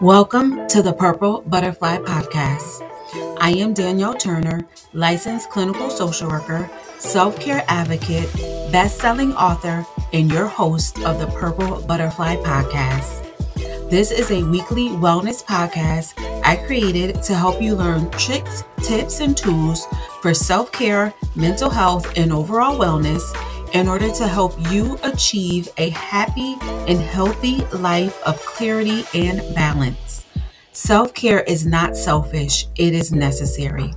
Welcome to the Purple Butterfly Podcast. I am Danielle Turner, licensed clinical social worker, self care advocate, best selling author, and your host of the Purple Butterfly Podcast. This is a weekly wellness podcast I created to help you learn tricks, tips, and tools for self care, mental health, and overall wellness in order to help you achieve a happy and healthy life of clarity and balance. Self care is not selfish, it is necessary.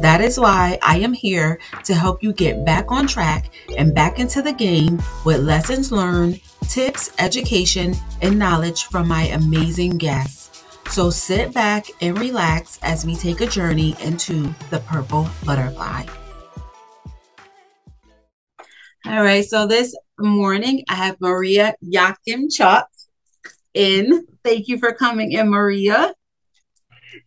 That is why I am here to help you get back on track and back into the game with lessons learned, tips, education, and knowledge from my amazing guests. So sit back and relax as we take a journey into the purple butterfly. All right, so this morning I have Maria Yakimchuk in. Thank you for coming in, Maria.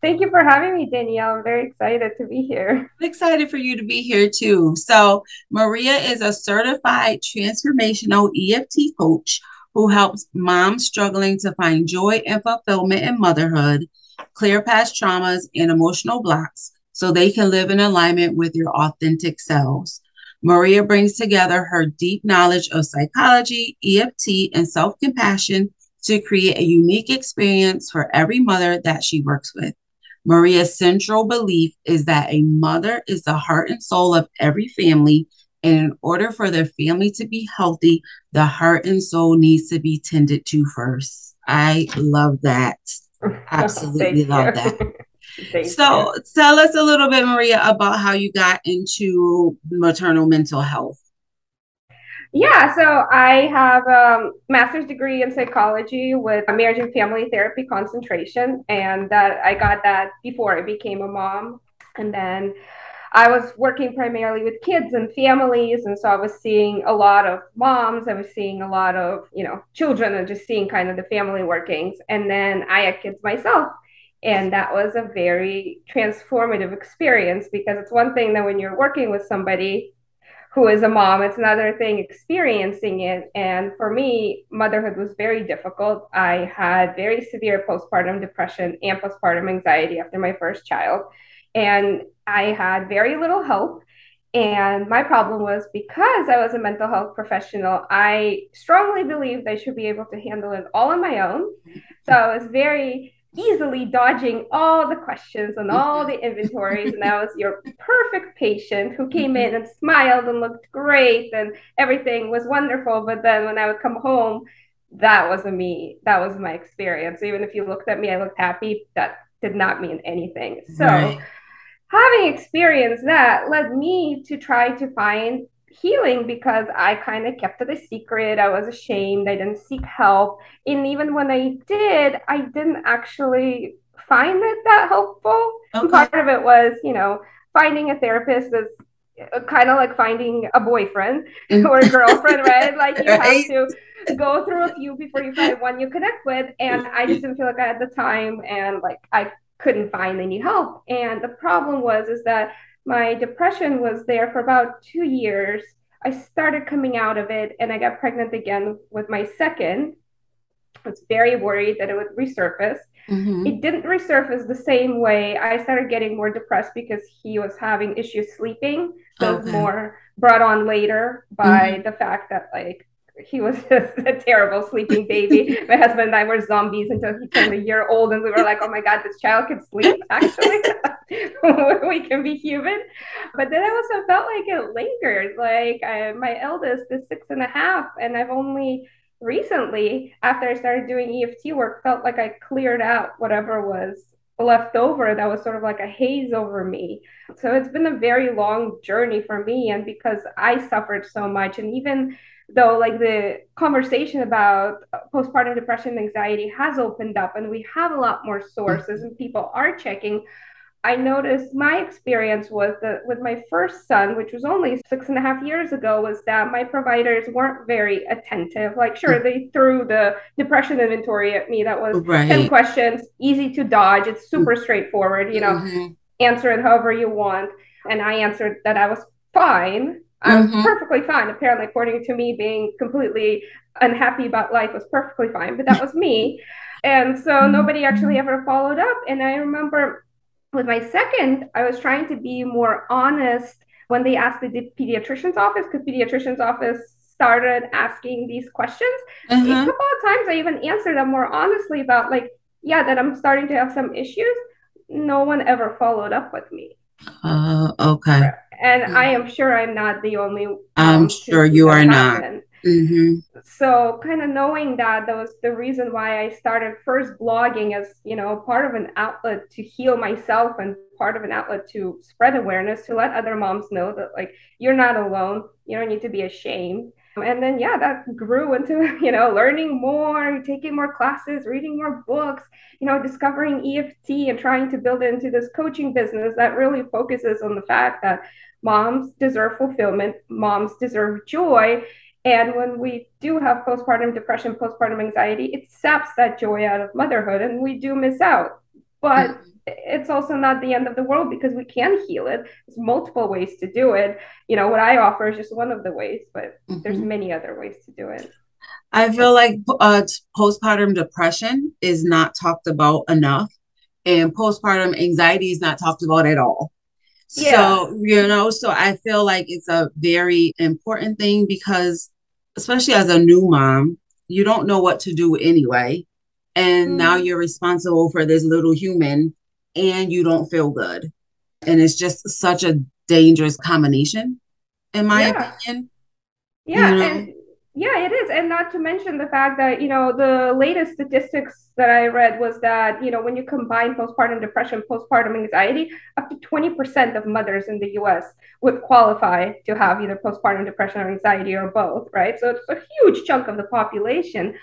Thank you for having me, Danielle. I'm very excited to be here. I'm excited for you to be here too. So, Maria is a certified transformational EFT coach who helps moms struggling to find joy and fulfillment in motherhood, clear past traumas and emotional blocks so they can live in alignment with your authentic selves. Maria brings together her deep knowledge of psychology, EFT, and self compassion to create a unique experience for every mother that she works with. Maria's central belief is that a mother is the heart and soul of every family. And in order for their family to be healthy, the heart and soul needs to be tended to first. I love that. Absolutely love that. Thank so you. tell us a little bit, Maria, about how you got into maternal mental health. Yeah, so I have a master's degree in psychology with a marriage and family therapy concentration, and that I got that before I became a mom. And then I was working primarily with kids and families, and so I was seeing a lot of moms. I was seeing a lot of you know children, and just seeing kind of the family workings. And then I had kids myself, and that was a very transformative experience because it's one thing that when you're working with somebody who is a mom, it's another thing experiencing it. And for me, motherhood was very difficult. I had very severe postpartum depression and postpartum anxiety after my first child. And I had very little help. And my problem was because I was a mental health professional, I strongly believed I should be able to handle it all on my own. So I was very easily dodging all the questions and all mm-hmm. the inventories. and I was your perfect patient who came in and smiled and looked great and everything was wonderful. But then when I would come home, that wasn't me. That was my experience. Even if you looked at me, I looked happy. That did not mean anything. So, right. having experienced that led me to try to find healing because I kind of kept it a secret. I was ashamed. I didn't seek help. And even when I did, I didn't actually find it that helpful. Okay. Part of it was, you know, finding a therapist is uh, kind of like finding a boyfriend mm. or a girlfriend, right? Like you right. have to go through a few before you find one you connect with. And I just didn't feel like I had the time and like I couldn't find any help. And the problem was is that my depression was there for about two years. I started coming out of it and I got pregnant again with my second. I was very worried that it would resurface. Mm-hmm. It didn't resurface the same way. I started getting more depressed because he was having issues sleeping. So okay. more brought on later by mm-hmm. the fact that like he was just a terrible sleeping baby. My husband and I were zombies until he turned a year old, and we were like, "Oh my god, this child can sleep! Actually, we can be human." But then I also felt like it lingered. Like I, my eldest is six and a half, and I've only recently, after I started doing EFT work, felt like I cleared out whatever was left over that was sort of like a haze over me. So it's been a very long journey for me. And because I suffered so much, and even though like the conversation about postpartum depression and anxiety has opened up and we have a lot more sources and people are checking. I noticed my experience was that with my first son which was only six and a half years ago was that my providers weren't very attentive. Like sure they threw the depression inventory at me. That was right. 10 questions easy to dodge. It's super straightforward you know. Mm-hmm. answer it however you want. And i answered that i was fine I was mm-hmm. perfectly fine. Apparently, according to me, being completely unhappy about life was perfectly fine, but that was me. And so nobody actually ever followed up. And I remember with my second, I was trying to be more honest when they asked the pediatrician's office, because pediatrician's office started asking these questions. Uh-huh. A couple of times I even answered them more honestly about like, yeah, that I'm starting to have some issues. No one ever followed up with me. Uh, okay. And I am sure I'm not the only. I'm sure you are not. Mm-hmm. So, kind of knowing that that was the reason why I started first blogging as you know part of an outlet to heal myself and part of an outlet to spread awareness to let other moms know that like you're not alone. You don't need to be ashamed. And then yeah, that grew into you know learning more, taking more classes, reading more books, you know, discovering EFT and trying to build into this coaching business that really focuses on the fact that moms deserve fulfillment, moms deserve joy and when we do have postpartum depression, postpartum anxiety, it saps that joy out of motherhood and we do miss out. But mm-hmm. It's also not the end of the world because we can heal it. There's multiple ways to do it. You know, what I offer is just one of the ways, but mm-hmm. there's many other ways to do it. I feel like uh, postpartum depression is not talked about enough, and postpartum anxiety is not talked about at all. Yeah. So, you know, so I feel like it's a very important thing because especially as a new mom, you don't know what to do anyway. And mm. now you're responsible for this little human and you don't feel good. And it's just such a dangerous combination, in my yeah. opinion. Yeah. You know? And yeah, it is. And not to mention the fact that, you know, the latest statistics that I read was that, you know, when you combine postpartum depression, postpartum anxiety, up to 20% of mothers in the US would qualify to have either postpartum depression or anxiety or both, right? So it's a huge chunk of the population.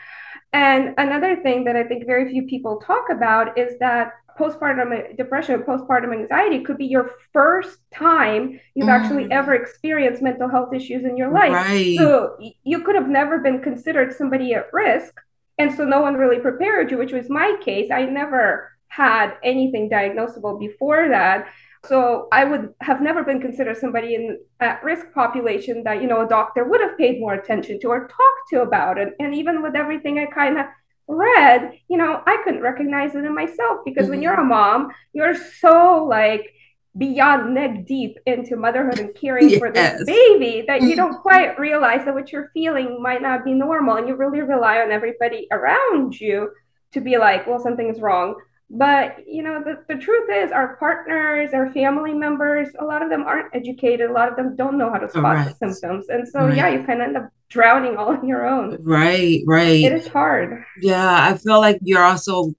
And another thing that I think very few people talk about is that postpartum depression, postpartum anxiety could be your first time you've mm. actually ever experienced mental health issues in your life. Right. So you could have never been considered somebody at risk. And so no one really prepared you, which was my case. I never had anything diagnosable before that. So I would have never been considered somebody in at risk population that, you know, a doctor would have paid more attention to or talked to about it. And even with everything I kind of read, you know, I couldn't recognize it in myself because mm-hmm. when you're a mom, you're so like beyond neck deep into motherhood and caring yes. for this baby that you don't mm-hmm. quite realize that what you're feeling might not be normal and you really rely on everybody around you to be like, well, something's wrong. But you know, the, the truth is our partners, our family members, a lot of them aren't educated, a lot of them don't know how to spot right. the symptoms. And so right. yeah, you can end up drowning all on your own. Right, right. It is hard. Yeah, I feel like you're also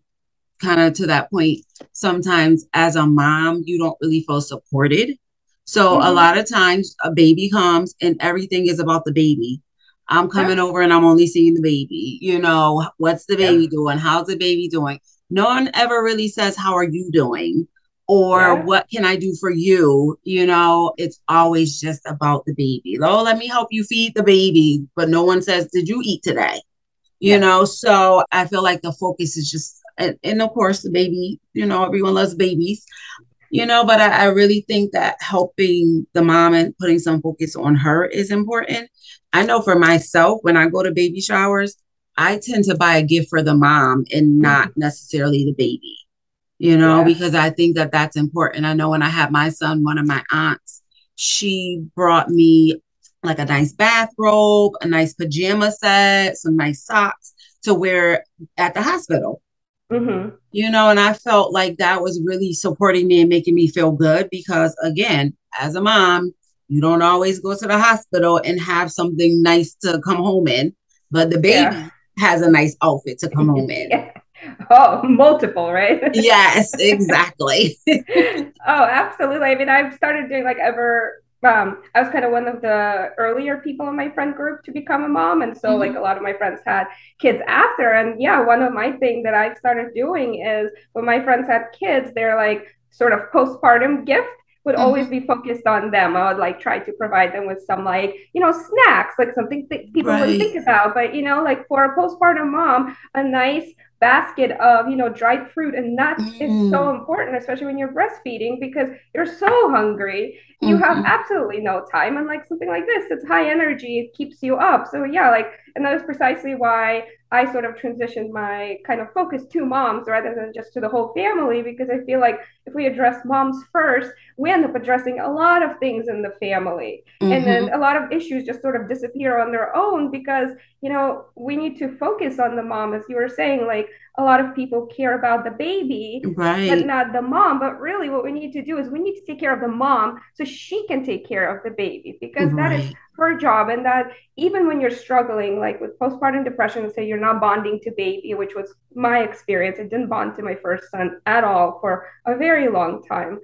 kind of to that point. Sometimes as a mom, you don't really feel supported. So mm-hmm. a lot of times a baby comes and everything is about the baby. I'm coming yeah. over and I'm only seeing the baby. You know, what's the baby yeah. doing? How's the baby doing? No one ever really says, How are you doing? or yeah. what can I do for you? You know, it's always just about the baby. Oh, let me help you feed the baby. But no one says, Did you eat today? You yeah. know, so I feel like the focus is just, and, and, of course, the baby, you know, everyone loves babies, you know, but I, I really think that helping the mom and putting some focus on her is important. I know for myself, when I go to baby showers, I tend to buy a gift for the mom and not mm-hmm. necessarily the baby you know, yeah. because I think that that's important. I know when I had my son, one of my aunts, she brought me like a nice bathrobe, a nice pajama set, some nice socks to wear at the hospital. Mm-hmm. You know, and I felt like that was really supporting me and making me feel good because, again, as a mom, you don't always go to the hospital and have something nice to come home in, but the baby yeah. Has a nice outfit to come home in. yeah. Oh, multiple, right? yes, exactly. oh, absolutely. I mean, I've started doing like ever. Um, I was kind of one of the earlier people in my friend group to become a mom, and so mm-hmm. like a lot of my friends had kids after. And yeah, one of my thing that I've started doing is when my friends had kids, they're like sort of postpartum gift would mm-hmm. always be focused on them. I would like try to provide them with some like, you know, snacks, like something that people right. would think about. But, you know, like for a postpartum mom, a nice basket of you know dried fruit and nuts mm. is so mm. important especially when you're breastfeeding because you're so hungry you mm-hmm. have absolutely no time. And like something like this, it's high energy, it keeps you up. So yeah, like, and that is precisely why I sort of transitioned my kind of focus to moms rather than just to the whole family, because I feel like if we address moms first, we end up addressing a lot of things in the family. Mm-hmm. And then mm-hmm. a lot of issues just sort of disappear on their own because, you know, we need to focus on the mom, as you were saying, like a lot of people care about the baby, right. but not the mom. But really, what we need to do is we need to take care of the mom so she can take care of the baby because right. that is her job. And that even when you're struggling, like with postpartum depression, say you're not bonding to baby, which was my experience, I didn't bond to my first son at all for a very long time.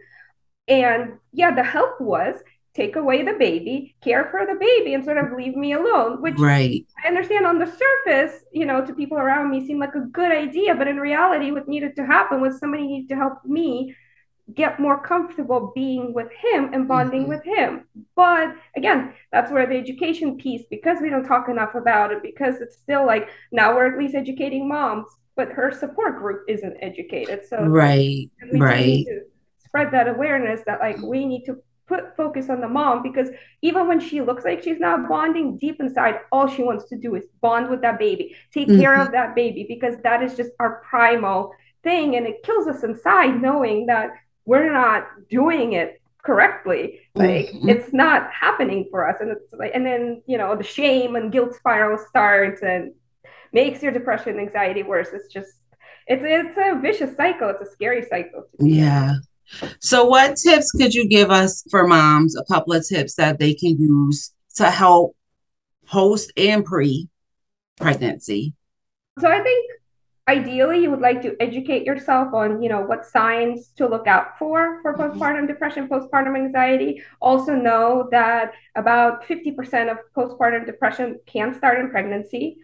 And yeah, the help was take away the baby, care for the baby, and sort of leave me alone. Which right. I understand on the surface, you know, to people around me seemed like a good idea, but in reality, what needed to happen was somebody needed to help me get more comfortable being with him and bonding mm-hmm. with him. But again, that's where the education piece, because we don't talk enough about it, because it's still like now we're at least educating moms, but her support group isn't educated. So right, right. spread that awareness that like we need to put focus on the mom because even when she looks like she's not bonding deep inside all she wants to do is bond with that baby take mm-hmm. care of that baby because that is just our primal thing and it kills us inside knowing that we're not doing it correctly. Like mm-hmm. it's not happening for us and it's like and then you know the shame and guilt spiral starts and makes your depression and anxiety worse. It's just it's it's a vicious cycle. It's a scary cycle yeah so, what tips could you give us for moms? A couple of tips that they can use to help post and pre pregnancy. So, I think ideally you would like to educate yourself on you know what signs to look out for for mm-hmm. postpartum depression postpartum anxiety also know that about 50% of postpartum depression can start in pregnancy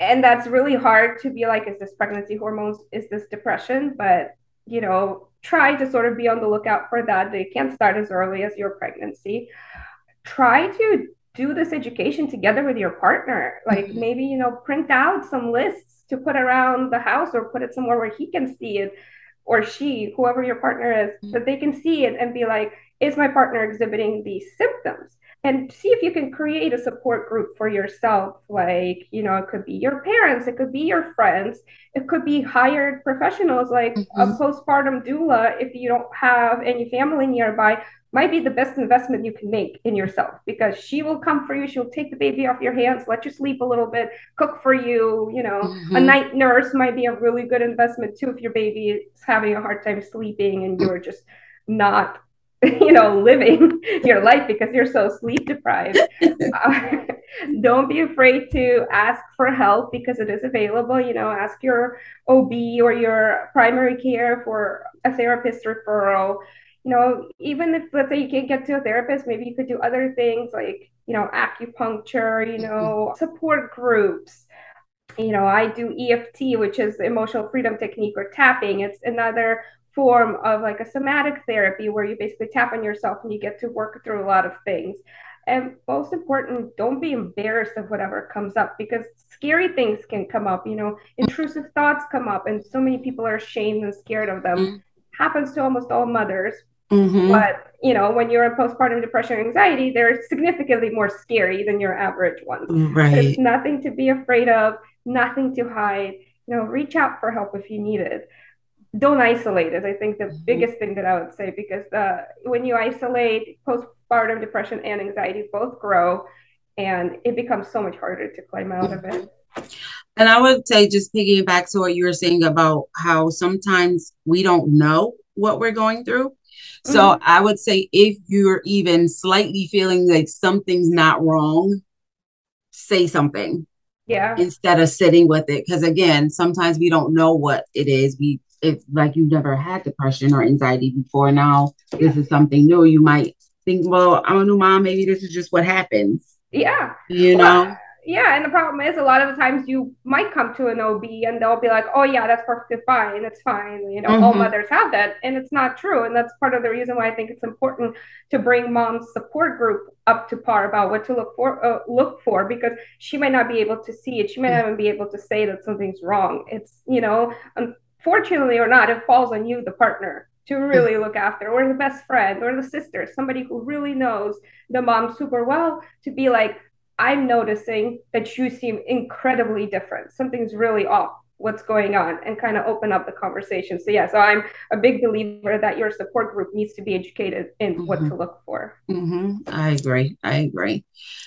and that's really hard to be like is this pregnancy hormones is this depression but you know try to sort of be on the lookout for that. They can't start as early as your pregnancy. Try to do this education together with your partner. Like mm-hmm. maybe, you know, print out some lists to put around the house or put it somewhere where he can see it or she, whoever your partner is, mm-hmm. that they can see it and be like, is my partner exhibiting these symptoms? And see if you can create a support group for yourself like you know it could be your parents it could be your friends it could be hired professionals like mm-hmm. a postpartum doula if you don't have any family nearby might be the best investment you can make in yourself because she will come for you she'll take the baby off your hands let you sleep a little bit cook for you you know mm-hmm. a night nurse might be a really good investment too if your baby is having a hard time sleeping and you're just not you know living your life because you're so sleep deprived. Uh, don't be afraid to ask for help because it is available. You know ask your ob or your primary care for a therapist referral. You know even if let's say you can't get to a therapist maybe you could do other things like you know acupuncture you know support groups. You know i do eft which is emotional freedom technique or tapping. It's another form of like a somatic therapy where you basically tap on yourself and you get to work through a lot of things. And most important, don't be embarrassed of whatever comes up because scary things can come up. You know, intrusive thoughts come up, and so many people are ashamed and scared of them. Mm-hmm. Happens to almost all mothers. Mm-hmm. But you know, when you're in postpartum depression or anxiety, they're significantly more scary than your average ones. Right. There's nothing to be afraid of, nothing to hide. You know, reach out for help if you need it don't isolate is i think the mm-hmm. biggest thing that i would say because uh, when you isolate postpartum depression and anxiety both grow and it becomes so much harder to climb out of it. And i would say just picking back to what you were saying about how sometimes we don't know what we're going through. So mm-hmm. i would say if you're even slightly feeling like something's not wrong say something yeah. instead of sitting with it. Because again sometimes we don't know what it is. We if like you've never had depression or anxiety before, now this is something new, you might think, well, I'm a new mom. Maybe this is just what happens. Yeah. You well, know? Yeah. And the problem is, a lot of the times you might come to an OB and they'll be like, oh, yeah, that's perfectly fine. It's fine. You know, mm-hmm. all mothers have that. And it's not true. And that's part of the reason why I think it's important to bring mom's support group up to par about what to look for uh, look for because she might not be able to see it she might not even be able to say that something's wrong it's you know fortunately or not, it falls on you, the partner, to really look after, or the best friend, or the sister, somebody who really knows the mom super well to be like, I'm noticing that you seem incredibly different. Something's really off. What's going on? And kind of open up the conversation. So, yeah, so I'm a big believer that your support group needs to be educated in mm-hmm. what to look for. Mm-hmm. I agree. I agree.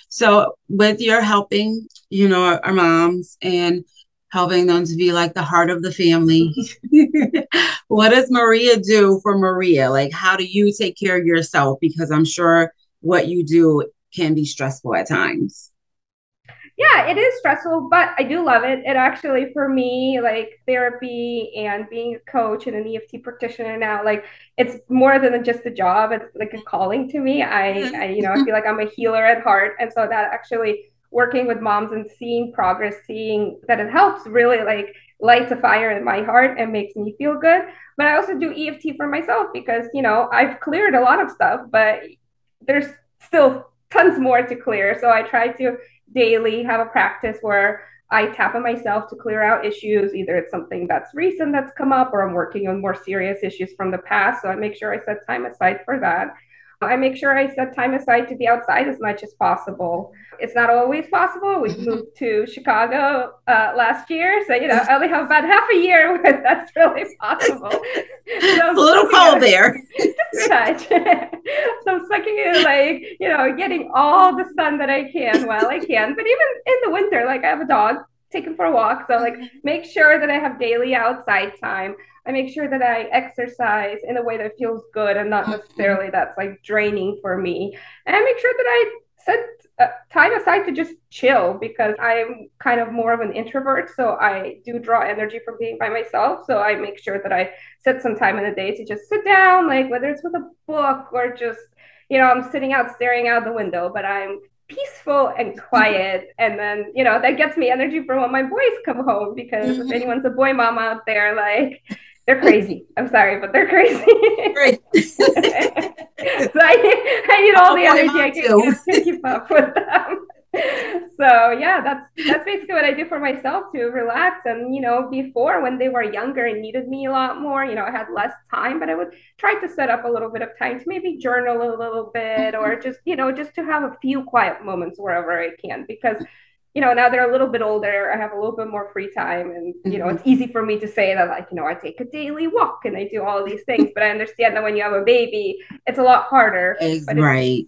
So, with your helping, you know, our, our moms and helping them to be like the heart of the family. what does Maria do for Maria? Like, how do you take care of yourself? Because I'm sure what you do can be stressful at times. Yeah, it is stressful, but I do love it. It actually, for me, like therapy and being a coach and an EFT practitioner now, like it's more than just a job. It's like a calling to me. I, mm-hmm. I you know, I feel like I'm a healer at heart, and so that actually working with moms and seeing progress, seeing that it helps really like lights a fire in my heart and makes me feel good. But I also do EFT for myself because, you know, I've cleared a lot of stuff, but there's still tons more to clear. So I try to daily have a practice where I tap on myself to clear out issues. Either it's something that's recent that's come up or I'm working on more serious issues from the past. So I make sure I set time aside for that. I make sure I set time aside to be outside as much as possible. It's not always possible. We mm-hmm. moved to Chicago uh, last year, so you know I only have about half a year when that's really possible. So it's a little cold there. touch. so I'm sucking in, like you know, getting all the sun that I can while I can. But even in the winter, like I have a dog, take him for a walk. So like mm-hmm. make sure that I have daily outside time. I make sure that I exercise in a way that feels good and not mm-hmm. necessarily that's like draining for me. And I make sure that I set uh, time aside to just chill because I'm kind of more of an introvert. So I do draw energy from being by myself. So I make sure that I set some time in the day to just sit down, like whether it's with a book or just, you know, I'm sitting out staring out the window, but I'm peaceful and quiet. And then, you know, that gets me energy for when my boys come home because if anyone's a boy mom out there, like, they're crazy. I'm sorry, but they're crazy. Right. so I, I need all the energy I can get to keep up with them. So yeah, that's that's basically what I do for myself to relax. And you know, before when they were younger and needed me a lot more, you know, I had less time, but I would try to set up a little bit of time to maybe journal a little bit or just, you know, just to have a few quiet moments wherever I can because you know, now they're a little bit older. I have a little bit more free time. And, you know, mm-hmm. it's easy for me to say that, like, you know, I take a daily walk and I do all these things. but I understand that when you have a baby, it's a lot harder. But right.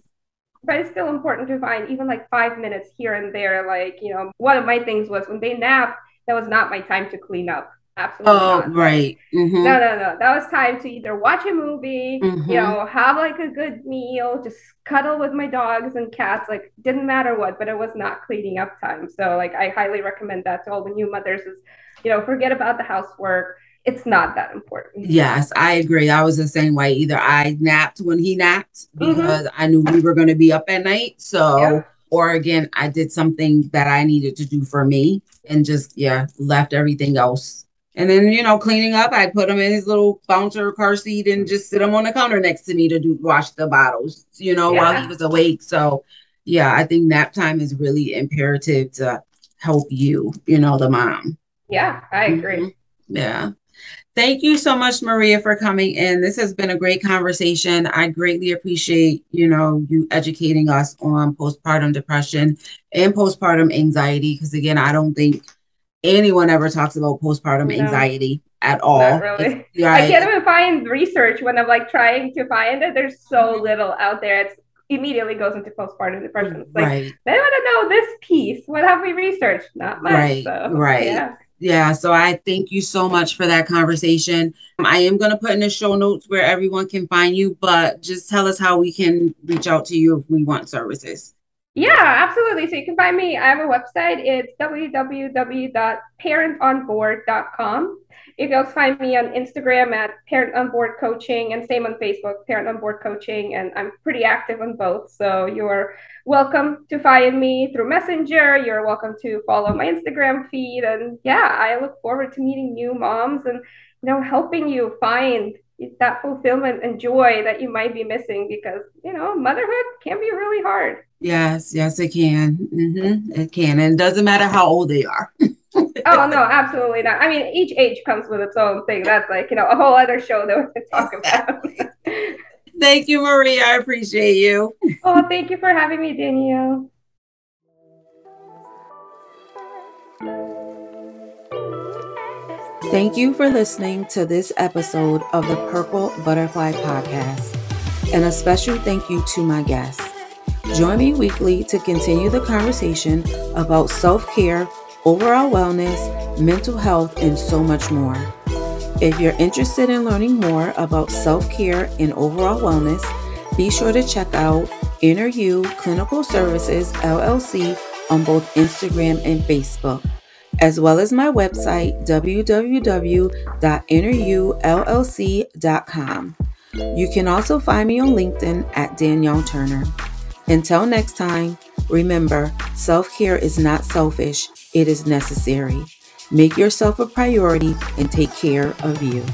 But it's still important to find even like five minutes here and there. Like, you know, one of my things was when they nap, that was not my time to clean up. Absolutely. Oh, not. right. Mm-hmm. No, no, no. That was time to either watch a movie, mm-hmm. you know, have like a good meal, just cuddle with my dogs and cats. Like, didn't matter what, but it was not cleaning up time. So, like, I highly recommend that to all the new mothers is, you know, forget about the housework. It's not that important. Yes, I agree. I was the same way. Either I napped when he napped mm-hmm. because mm-hmm. I knew we were going to be up at night. So, yep. or again, I did something that I needed to do for me and just, yeah, left everything else and then, you know, cleaning up, I put him in his little bouncer car seat and just sit him on the counter next to me to do wash the bottles, you know, yeah. while he was awake. So, yeah, I think nap time is really imperative to help you, you know, the mom. Yeah, I agree. Mm-hmm. Yeah. Thank you so much, Maria, for coming in. This has been a great conversation. I greatly appreciate, you know, you educating us on postpartum depression and postpartum anxiety. Because again, I don't think anyone ever talks about postpartum no, anxiety at all. Really. I can't even find research when I'm like trying to find it. There's so mm-hmm. little out there. It's immediately goes into postpartum depression. It's like right. they want to know this piece. What have we researched? Not much. Right. So, right. Yeah. Yeah, so I thank you so much for that conversation. Um, I am going to put in the show notes where everyone can find you, but just tell us how we can reach out to you if we want services. Yeah, absolutely. So you can find me. I have a website. It's www.parentonboard.com. You can also find me on Instagram at Parent on Board Coaching and same on Facebook, Parent on Board Coaching. And I'm pretty active on both. So you're welcome to find me through Messenger. You're welcome to follow my Instagram feed. And yeah, I look forward to meeting new moms and you know helping you find that fulfillment and joy that you might be missing because you know motherhood can be really hard Yes, yes, it can. Mm-hmm. It can. And it doesn't matter how old they are. oh no, absolutely not. I mean, each age comes with its own thing. That's like you know a whole other show that we can talk exactly. about. thank you, Maria. I appreciate you. Oh, thank you for having me, Danielle. Thank you for listening to this episode of the Purple Butterfly Podcast. And a special thank you to my guests. Join me weekly to continue the conversation about self care, overall wellness, mental health, and so much more. If you're interested in learning more about self care and overall wellness, be sure to check out Inner You Clinical Services LLC on both Instagram and Facebook as well as my website, www.innerullc.com. You can also find me on LinkedIn at Danielle Turner. Until next time, remember self care is not selfish, it is necessary. Make yourself a priority and take care of you.